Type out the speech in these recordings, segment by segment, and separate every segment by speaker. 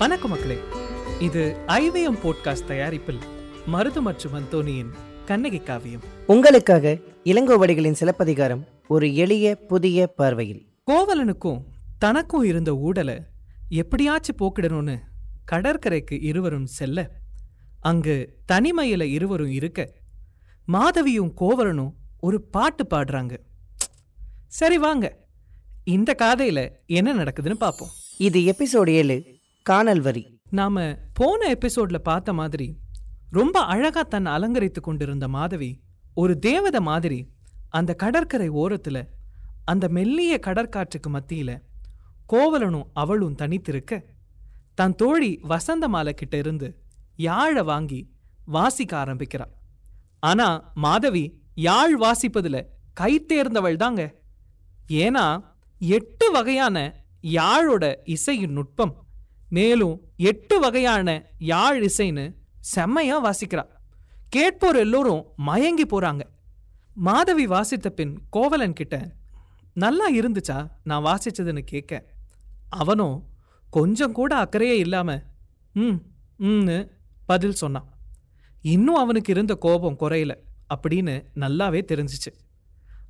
Speaker 1: வணக்கம் மக்களே. இது ஐவிஎம் போட்காஸ்ட் தயாரிப்பில் மருது மற்றும் அந்தோனியின் கண்ணகி காவியம்.
Speaker 2: உங்களுக்காக இளங்கோவடிகளின் சிலப்பதிகாரம் ஒரு எளிய புதிய பார்வையில்.
Speaker 1: கோவலனுக்கும் தனக்கும் இருந்த ஊடலை எப்படியாச்சும் போக்கிடணும்னு கடற்கரைக்கு இருவரும் செல்ல அங்கு தனிமையில இருவரும் இருக்க மாதவியும் கோவலனும் ஒரு பாட்டு பாடுறாங்க. சரி வாங்க இந்த காதையில என்ன நடக்குதுன்னு பார்ப்போம்
Speaker 2: இது எபிசோடு ஏழு காணல் வரி.
Speaker 1: நாம போன எபிசோட்ல பார்த்த மாதிரி ரொம்ப அழகா தன்னை அலங்கரித்து கொண்டிருந்த மாதவி ஒரு தேவத மாதிரி அந்த கடற்கரை ஓரத்துல அந்த மெல்லிய கடற்காற்றுக்கு மத்தியில கோவலனும் அவளும் தனித்திருக்க தன் தோழி வசந்தமாலை கிட்ட இருந்து யாழை வாங்கி வாசிக்க ஆரம்பிக்கிறா. ஆனா மாதவி யாழ் வாசிப்பதுல கை தேர்ந்தவள் தாங்க. ஏன்னா எட்டு வகையான யாழோட இசையின் நுட்பம் மேலும் எட்டு வகையான யாழ் இசைன்னு செம்மையா வாசிக்கிறா. கேட்போர் எல்லோரும் மயங்கி போறாங்க. மாதவி வாசித்த பின் கோவலன் கிட்ட நல்லா இருந்துச்சா நான் வாசிச்சதுன்னு கேட்க. அவனும் கொஞ்சம் கூட அக்கறையே இல்லாம ம் ம்னு பதில் சொன்னான். இன்னும் அவனுக்கு இருந்த கோபம் குறையல அப்படின்னு நல்லாவே தெரிஞ்சிச்சு.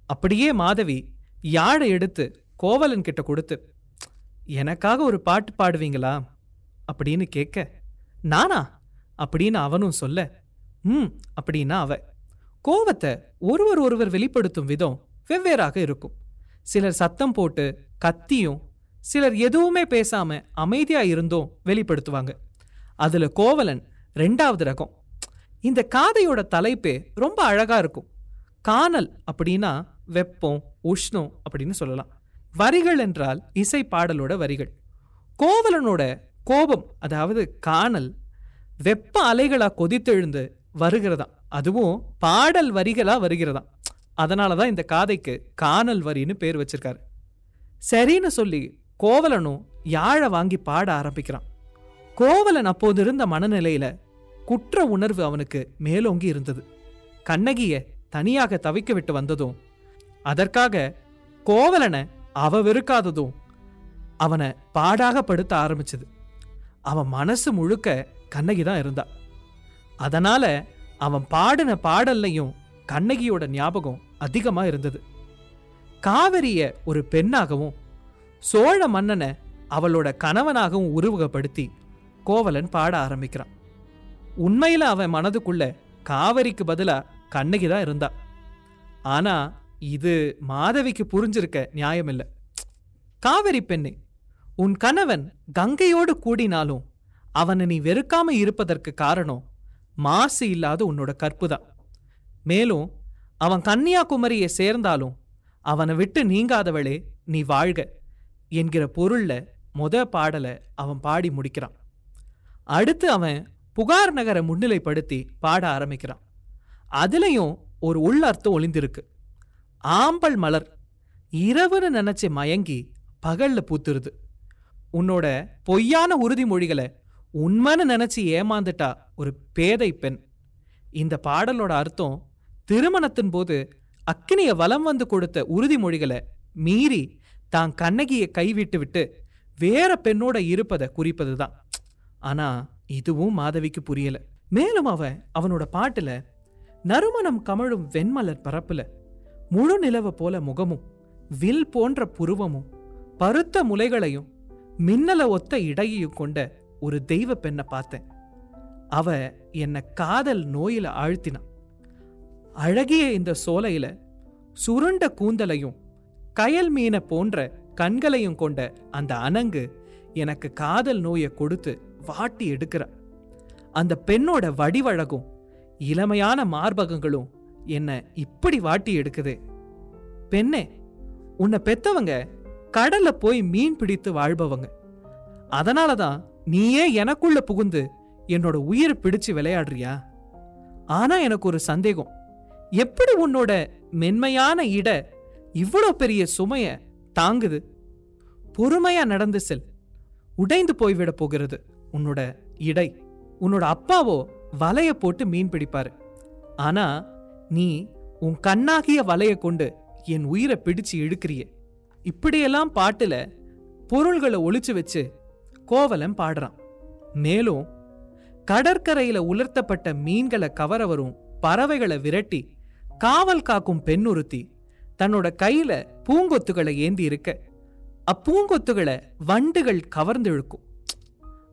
Speaker 1: அப்படியே மாதவி யாழை எடுத்து கோவலன் கிட்ட கொடுத்து எனக்காக ஒரு பாட்டு பாடுவீங்களா? அப்படின்னு கேட்க நானா? அப்படின்னு அவனும் சொல்ல ம் அப்படின்னா அவ கோவத்தை ஒருவர் ஒருவர் வெளிப்படுத்தும் விதம் வெவ்வேறாக இருக்கும். சிலர் சத்தம் போட்டு கத்தியும் சிலர் எதுவுமே பேசாம அமைதியா இருந்தும் வெளிப்படுத்துவாங்க. அதுல கோவலன் ரெண்டாவது ரகம். இந்த காதையோட தலைப்பே ரொம்ப அழகா இருக்கும். காணல் அப்படின்னா வெப்பம் உஷ்ணம் அப்படின்னு சொல்லலாம். வரிகள் என்றால் இசை பாடலோட வரிகள். கோவலனோட கோபம் அதாவது காணல் வெப்ப அலைகளா கொதித்தெழுந்து வருகிறதாம். அதுவும் பாடல் வரிகளா வருகிறதாம். அதனால தான் இந்த காதைக்கு காணல் வரின்னு பேர் வச்சிருக்காரு. சரின்னு சொல்லி கோவலனும் யாழை வாங்கி பாட ஆரம்பிக்கிறான். கோவலன் அப்போது இருந்த மனநிலையில குற்ற உணர்வு அவனுக்கு மேலோங்கி இருந்தது. கண்ணகிய தனியாக தவிக்க விட்டு வந்ததும் அதற்காக கோவலனை அவ வெறுக்காததும் அவனை பாடாக படுத்த ஆரம்பிச்சது. அவன் மனசு முழுக்க கண்ணகி தான் இருந்தா. அதனால அவன் பாடின பாடல்லையும் கண்ணகியோட ஞாபகம் அதிகமாக இருந்தது. காவிரிய ஒரு பெண்ணாகவும் சோழ மன்னனை அவளோட கணவனாகவும் உருவகப்படுத்தி கோவலன் பாட ஆரம்பிக்கிறான். உண்மையில் அவன் மனதுக்குள்ள காவிரிக்கு பதிலாக கண்ணகி தான் இருந்தா. ஆனால் இது மாதவிக்கு புரிஞ்சிருக்க நியாயமில்லை. காவிரி பெண்ணே உன் கணவன் கங்கையோடு கூடினாலும் அவனை நீ வெறுக்காம இருப்பதற்கு காரணம் மாசு இல்லாத உன்னோட கற்புதான் மேலும் அவன் கன்னியாகுமரியை சேர்ந்தாலும் அவனை விட்டு நீங்காதவளே நீ வாழ்க என்கிற பொருள்ல முத பாடலை அவன் பாடி முடிக்கிறான். அடுத்து அவன் புகார் நகரை முன்னிலைப்படுத்தி பாட ஆரம்பிக்கிறான். அதுலயும் ஒரு உள்ளர்த்தம் ஒளிந்திருக்கு. ஆம்பல் மலர். இரவுன்னு நினைச்சு மயங்கி பகல்ல பூத்துருது. உன்னோட பொய்யான உறுதிமொழிகளை உண்மைன்னு நினைச்சு ஏமாந்துட்டா ஒரு பேதை பெண். இந்த பாடலோட அர்த்தம் திருமணத்தின் போது அக்கினிய வலம் வந்து கொடுத்த உறுதிமொழிகளை மீறி தான் கண்ணகியை கைவிட்டு விட்டு வேற பெண்ணோட இருப்பதை குறிப்பதுதான். ஆனா இதுவும் மாதவிக்கு புரியல. மேலும் அவன் அவனோட பாட்டுல நறுமணம் கமழும் வெண்மலர் பரப்புல முழு நிலவ போல முகமும் வில் போன்ற புருவமும் பருத்த முலைகளையும் மின்னல ஒத்த இடையையும் கொண்ட ஒரு தெய்வ பெண்ணை பார்த்தேன். அவ என்னை காதல் நோயில ஆழ்த்தினான். அழகிய இந்த சோலையில சுருண்ட கூந்தலையும் கயல் மீனை போன்ற கண்களையும் கொண்ட அந்த அனங்கு எனக்கு காதல் நோயை கொடுத்து வாட்டி எடுக்கிற அந்த பெண்ணோட வடிவழகும் இளமையான மார்பகங்களும் என்ன இப்படி வாட்டி எடுக்குது. பெண்ணே உன்னை பெத்தவங்க கடல்ல போய் மீன் பிடித்து வாழ்பவங்க. அதனால தான் நீயே எனக்குள்ள புகுந்து என்னோட உயிரை பிடிச்சு விளையாடுறியா? ஆனா எனக்கு ஒரு சந்தேகம். எப்படி உன்னோட மென்மையான இட இவ்வளோ பெரிய சுமைய தாங்குது? பொறுமையா நடந்து செல். உடைந்து போய்விட போகிறது உன்னோட இடை. உன்னோட அப்பாவோ வலைய போட்டு மீன் பிடிப்பாரு. ஆனா நீ உன் கண்ணாகிய வலையை கொண்டு என் உயிரை பிடிச்சு இழுக்கிறிய. இப்படியெல்லாம் பாட்டுல பொருள்களை ஒளிச்சு வச்சு கோவலன் பாடுறான். மேலும் கடற்கரையில உலர்த்தப்பட்ட மீன்களை கவர வரும் பறவைகளை விரட்டி காவல் காக்கும் பெண்ணுறுத்தி தன்னோட கையில பூங்கொத்துகளை ஏந்தி இருக்க. அப்பூங்கொத்துகளை வண்டுகள் கவர்ந்து இழுக்கும்.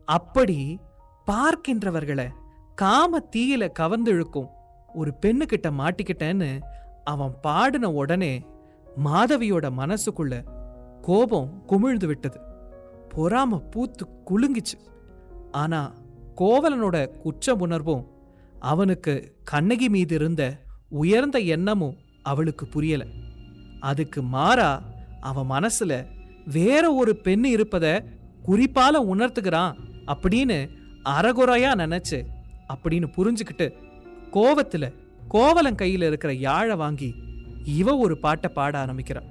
Speaker 1: அப்படி பார்க்கின்றவர்களை காம தீயில கவர்ந்து இழுக்கும் ஒரு பெண்ணுகிட்ட மாட்டிக்கிட்டேன்னு அவன் பாடின உடனே மாதவியோட மனசுக்குள்ள கோபம் குமிழ்ந்து விட்டது. பொறாம பூத்து குலுங்கிச்சு. ஆனா கோவலனோட குற்ற உணர்வும் அவனுக்கு கண்ணகி மீது இருந்த உயர்ந்த எண்ணமும் அவளுக்கு புரியல. அதுக்கு மாறா அவன் மனசுல வேற ஒரு பெண் இருப்பத குறிப்பால உணர்த்துகிறான் அப்படின்னு அறகுறையா நினைச்சு அப்படின்னு புரிஞ்சுக்கிட்டு கோவத்துல கோவலன் கையில இருக்கிற யாழை வாங்கி இவ ஒரு பாட்டை பாட ஆரம்பிக்கிறான்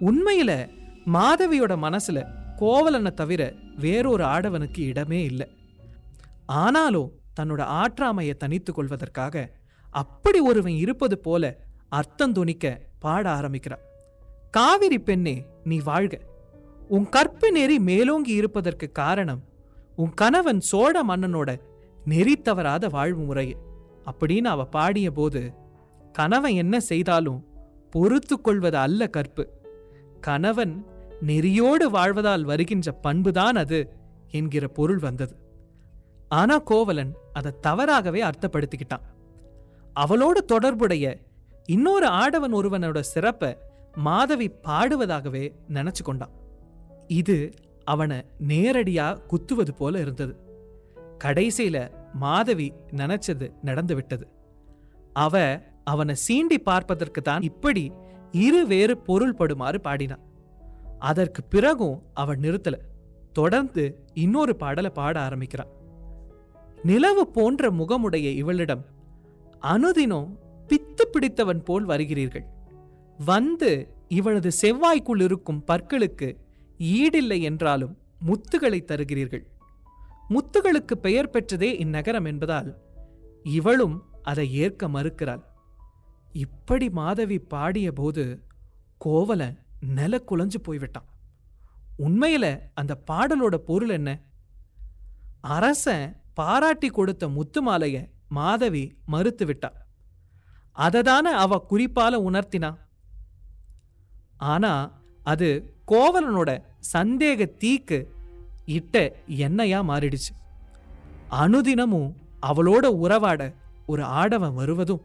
Speaker 1: உண்மையில மாதவியோட மனசுல கோவலனை தவிர வேறொரு ஆடவனுக்கு இடமே இல்லை. ஆனாலும் தன்னோட ஆற்றாமையை தனித்து கொள்வதற்காக அப்படி ஒருவன் இருப்பது போல அர்த்தம் துணிக்க பாட ஆரம்பிக்கிறான் காவிரி பெண்ணே நீ வாழ்க. உன் கற்பு நெறி மேலோங்கி இருப்பதற்கு காரணம் உன் கணவன் சோழ மன்னனோட நெறி தவறாத வாழ்வு முறையே. அப்படின்னு அவ பாடிய போது கணவன் என்ன செய்தாலும் பொறுத்து கொள்வது அல்ல கற்பு. கணவன் நெறியோடு வாழ்வதால் வருகின்ற பண்புதான் அது என்கிற பொருள் வந்தது. ஆனா கோவலன் அதை தவறாகவே அர்த்தப்படுத்திக்கிட்டான். அவளோடு தொடர்புடைய இன்னொரு ஆடவன் ஒருவனோட சிறப்பை மாதவி பாடுவதாகவே நினைச்சு கொண்டான் இது அவனை நேரடியா குத்துவது போல இருந்தது. கடைசியில மாதவி நினைச்சது நடந்து விட்டது. அவ அவனை சீண்டி பார்ப்பதற்கு தான் இப்படி இரு வேறு பொருள் படுமாறு பாடினான். அதற்கு பிறகும் அவன் நிறுத்தல. தொடர்ந்து இன்னொரு பாடலை பாட ஆரம்பிக்கிறான். நிலவு போன்ற முகமுடைய இவளிடம் அனுதினம் பித்து பிடித்தவன் போல் வருகிறீர்கள். வந்து இவளது செவ்வாய்க்குள் இருக்கும் பற்களுக்கு ஈடில்லை என்றாலும் முத்துகளை தருகிறீர்கள். முத்துகளுக்கு பெயர் பெற்றதே இந்நகரம் என்பதால் இவளும் அதை ஏற்க மறுக்கிறாள். இப்படி மாதவி பாடிய போது கோவலன் நில குலைஞ்சு போய்விட்டான். உண்மையில அந்த பாடலோட பொருள் என்ன? அரசன் பாராட்டி கொடுத்த முத்து மாலைய மாதவி மறுத்து விட்டா அததான அவ குறிப்பால உணர்த்தினா? ஆனா அது கோவலனோட சந்தேக தீக்கு இட்ட என்னையா மாறிடுச்சு. அனுதினமும் அவளோட உறவாட ஒரு ஆடவன் வருவதும்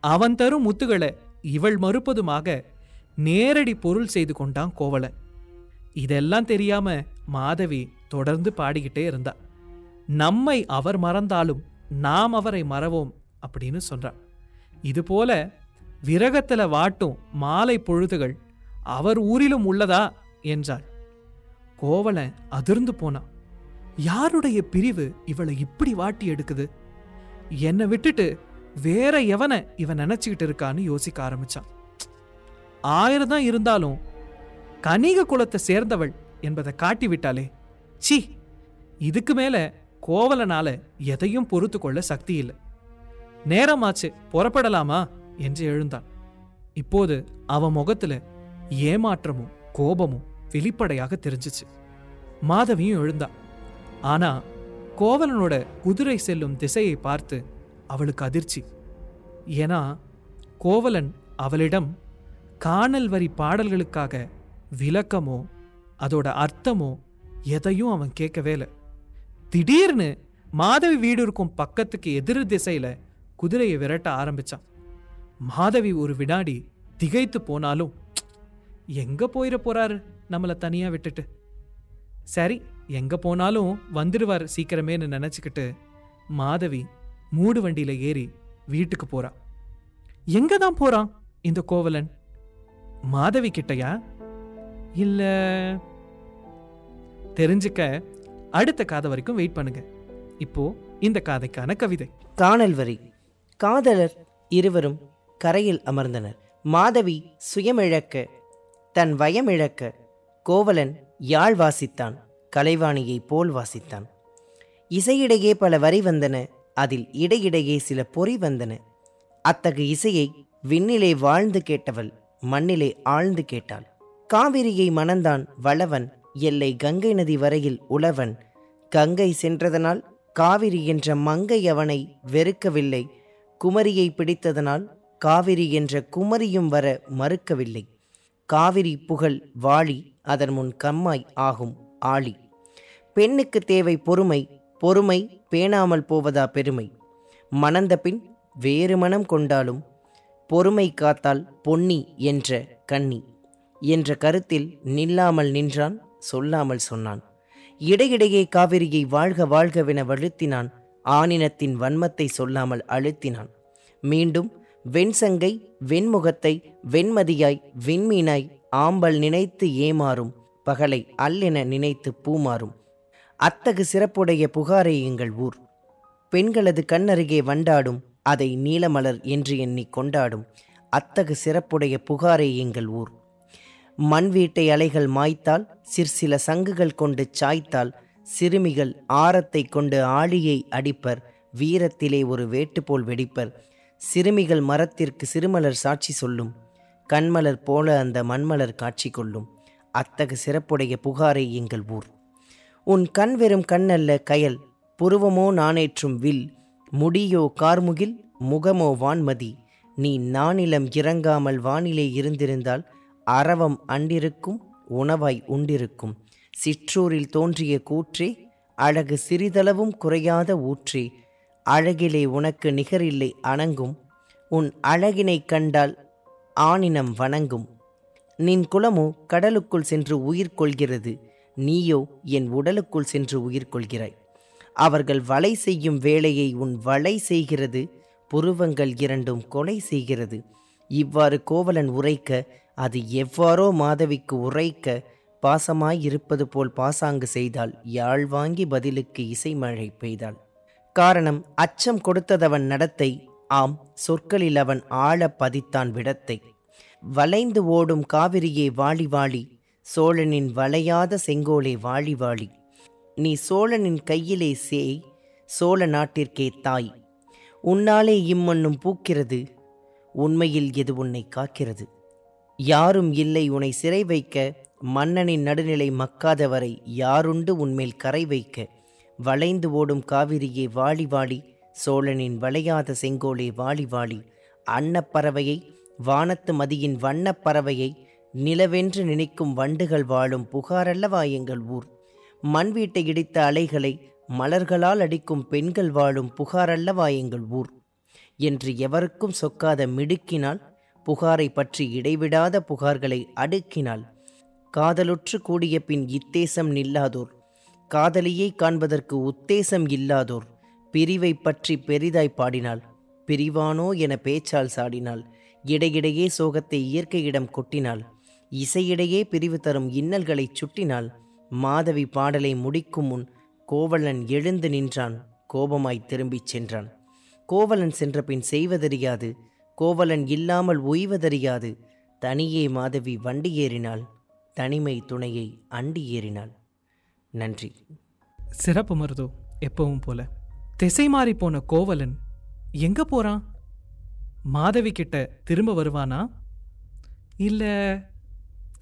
Speaker 1: அவன் தரும் முத்துகளை இவள் மறுப்பதுமாக நேரடி பொருள் செய்து கொண்டான் கோவலன். இதெல்லாம் தெரியாம மாதவி தொடர்ந்து பாடிக்கிட்டே இருந்தா. நம்மை அவர் மறந்தாலும் நாம் அவரை மறவோம் அப்படின்னு சொல்றான் இதுபோல விரகத்தில் வாட்டும் மாலை பொழுதுகள் அவர் ஊரிலும் உள்ளதா என்றாள். கோவலன் அதிர்ந்து போனான். யாருடைய பிரிவு இவளை இப்படி வாட்டி எடுக்குது? என்னை விட்டுட்டு வேற எவனை இவன் நினைச்சுக்கிட்டு இருக்கான்னு யோசிக்க ஆரம்பிச்சான். ஆயிரம் தான் இருந்தாலும் கனிக குலத்தை சேர்ந்தவள் என்பதை காட்டி விட்டாளே சி இதுக்கு மேல கோவலனால எதையும் பொறுத்து கொள்ள சக்தி இல்லை. நேரமாச்சு புறப்படலாமா என்று எழுந்தான். இப்போது அவன் முகத்துல ஏமாற்றமும் கோபமும் வெளிப்படையாக தெரிஞ்சுச்சு. மாதவியும் எழுந்தா. ஆனா கோவலனோட குதிரை செல்லும் திசையை பார்த்து அவளுக்கு அதிர்ச்சி. ஏன்னா கோவலன் அவளிடம் காணல் வரி பாடல்களுக்காக விளக்கமோ அதோட அர்த்தமோ எதையும் அவன் கேட்கவே இல்லை. திடீர்னு மாதவி வீடு இருக்கும் பக்கத்துக்கு எதிர் திசையில குதிரையை விரட்ட ஆரம்பிச்சான். மாதவி ஒரு வினாடி திகைத்து போனாலும் எங்க போயிட போறாரு? நம்மளை தனியா விட்டுட்டு. சரி எங்க போனாலும் வந்துடுவார் சீக்கிரமேன்னு நினச்சிக்கிட்டு மாதவி மூடு வண்டியில ஏறி வீட்டுக்கு போறா. எங்க தான் போறான் இந்த கோவலன்? மாதவி கிட்டயா? இல்லை தெரிஞ்சுக்க அடுத்த காதை வரைக்கும் வெயிட் பண்ணுங்க. இப்போ இந்த காதைக்கான கவிதை.
Speaker 2: காணல் வரி. காதலர் இருவரும் கரையில் அமர்ந்தனர். மாதவி சுயமிழக்க தன் வயமிழக்க கோவலன் யாழ் வாசித்தான் கலைவாணியைப் போல் வாசித்தான். இசையிடையே பல வரி வந்தன அதில் இடையிடையே சில பொறி வந்தன. அத்தகு இசையை விண்ணிலே வாழ்ந்து கேட்டவள் மண்ணிலே ஆழ்ந்து கேட்டாள். காவிரியை மணந்தான் வளவன் எல்லை கங்கை நதி வரையில் உழவன். கங்கை சென்றதனால் காவிரி என்ற மங்கை அவனை வெறுக்கவில்லை. குமரியை பிடித்ததனால் காவிரி என்ற குமரியும் வர மறுக்கவில்லை. காவிரி புகழ் வாளி அதன் முன் கம்மாய் ஆகும் ஆளி. பெண்ணுக்கு தேவை பொறுமை பொறுமை பேணாமல் போவதா பெருமை. மணந்த பின் வேறு மனம் கொண்டாலும் பொறுமை காத்தால் பொன்னி என்ற கன்னி. என்ற கருத்தில் நில்லாமல் நின்றான் சொல்லாமல் சொன்னான். இடையிடையே காவிரியை வாழ்க வாழ்கவென வழுத்தினான் ஆனினத்தின் வன்மத்தை சொல்லாமல் அழுத்தினான். மீண்டும் வெண்சங்கை வெண்முகத்தை வெண்மதியாய் விண்மீனாய் ஆம்பல் நினைத்து ஏமாறும் பகலை அல்லென நினைத்து பூமாறும். அத்தகு சிறப்புடைய புகாரே எங்கள் ஊர். பெண்களது கண்ணருகே வண்டாடும் அதை நீலமலர் என்று எண்ணி கொண்டாடும் அத்தகு சிறப்புடைய புகாரே எங்கள் ஊர். மண் வீட்டை அலைகள் மாய்த்தால் சிற்சில சங்குகள் கொண்டு சாய்த்தால் சிறுமிகள் ஆரத்தை கொண்டு ஆழியை அடிப்பர் வீரத்திலே ஒரு வேட்டு போல் வெடிப்பர் சிறுமிகள் மரத்திற்கு சிறுமலர் சாட்சி சொல்லும். கண்மலர் போல அந்த மண்மலர் காட்சி கொள்ளும். அத்தகு சிறப்புடைய புகாரை எங்கள் ஊர். உன் கண் வெறும் கண்ணல்ல கயல் புருவமோ நானேற்றும் வில் முடியோ கார்முகில் முகமோ வான்மதி. நீ நானிலம் இறங்காமல் வானிலே இருந்திருந்தால் அரவம் அண்டிருக்கும் உணவாய் உண்டிருக்கும். சிற்றூரில் தோன்றிய கூற்றே அழகு சிறிதளவும் குறையாத ஊற்றே. அழகிலே உனக்கு நிகரில்லை அணங்கும். உன் அழகினைக் கண்டால் ஆனினம் வணங்கும். நின் குலமோ கடலுக்குள் சென்று உயிர் கொள்கிறது. நீயோ என் உடலுக்குள் சென்று உயிர் கொள்கிறாய். அவர்கள் வலை செய்யும் வேலையை உன் வலை செய்கிறது. புருவங்கள் இரண்டும் கொலை செய்கிறது. இவ்வாறு கோவலன் உரைக்க அது எவ்வாறோ மாதவிக்கு உரைக்க பாசமாய் இருப்பது போல் பாசாங்கு செய்தால் யாழ் வாங்கி பதிலுக்கு இசைமழை பெய்தாள். காரணம் அச்சம் கொடுத்ததவன் நடத்தை. ஆம் சொற்களில் அவன் ஆழ பதித்தான் விடத்தை. வளைந்து ஓடும் காவிரியே வாளி வாளி சோழனின் வளையாத செங்கோலே வாளி வாளி. நீ சோழனின் கையிலே சேய் சோழ நாட்டிற்கே தாய். உன்னாலே இம்மண்ணும் பூக்கிறது உண்மையில் எது உன்னை காக்கிறது? யாரும் இல்லை உன்னை சிறை வைக்க மன்னனின் நடுநிலை மக்காதவரை யாருண்டு உன்மேல் கரை வைக்க? வளைந்து ஓடும் காவிரியே வாளி வாளி சோழனின் வளையாத செங்கோலே வாளி வாளி. அன்னப்பறவையை வானத்து மதியின் வண்ணப் பறவையை நிலவென்று நினைக்கும் வண்டுகள் வாழும் புகாரல்லவா எங்கள் ஊர். மண் வீட்டை இடித்த அலைகளை மலர்களால் அடிக்கும் பெண்கள் வாழும் புகாரல்லவா எங்கள் ஊர். என்று எவருக்கும் சொக்காத மிடுக்கினால் புகாரை பற்றி இடைவிடாத புகார்களை அடுக்கினாள் காதலுற்று கூடிய பின் இத்தேசம் நில்லாதோர். காதலியை காண்பதற்கு உத்தேசம் இல்லாதோர் பிரிவை பற்றி பெரிதாய் பாடினாள். பிரிவானோ என பேச்சால் சாடினாள். இடையிடையே சோகத்தை இயற்கையிடம் கொட்டினாள். இசையிடையே பிரிவு தரும் இன்னல்களைச் சுட்டினாள். மாதவி பாடலை முடிக்கும் முன் கோவலன் எழுந்து நின்றான். கோபமாய் திரும்பிச் சென்றான். கோவலன் சென்றபின் செய்வதறியாது. கோவலன் இல்லாமல் ஓய்வதறியாது தனியே மாதவி வண்டி ஏறினாள் தனிமை துணையை அண்டி ஏறினாள் நன்றி.
Speaker 1: சிறப்பு மருதோ எப்பவும் போல. திசை மாறி போன கோவலன் எங்க போறான்? மாதவி கிட்ட திரும்ப வருவானா? இல்ல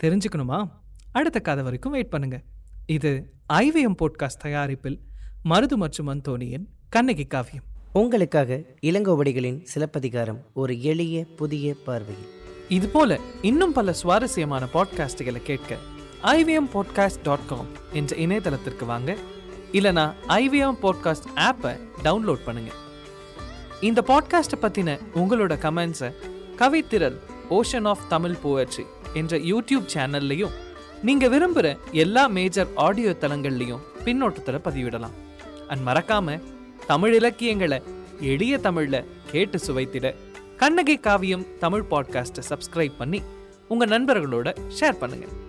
Speaker 1: தெரிஞ்சுக்கணுமா? அடுத்த கதை வரைக்கும் வெயிட் பண்ணுங்க. இது ஐவிஎம் போட்காஸ்ட் தயாரிப்பில் மருது மற்றும் அந்தோனியின் கண்ணகி காவியம்.
Speaker 2: உங்களுக்காக இளங்கோவடிகளின் சிலப்பதிகாரம் ஒரு எளிய புதிய பார்வையில்.
Speaker 1: இது போல இன்னும் பல சுவாரஸ்யமான பாட்காஸ்டுகளை கேட்க ஐவிஎம் பாட்காஸ்ட் டாட் காம் என்ற இணையதளத்திற்கு வாங்க. இல்லைனா ஐவிஎம் பாட்காஸ்ட் ஆப்பை டவுன்லோட் பண்ணுங்க. இந்த பாட்காஸ்ட்டை பற்றின உங்களோட கமெண்ட்ஸை Kavithiral ocean of Tamil poetry என்ற யூடியூப் சேனல்லையும் நீங்கள் விரும்புகிற எல்லா மேஜர் ஆடியோ தளங்கள்லையும் பின்னோட்டத்தில் பதிவிடலாம். அண்ட் மறக்காம தமிழ் இலக்கியங்களை எளிய தமிழில் கேட்டு சுவைத்திட கண்ணகை காவியம் தமிழ் பாட்காஸ்ட்டை சப்ஸ்கிரைப் பண்ணி உங்கள் நண்பர்களோட ஷேர் பண்ணுங்கள்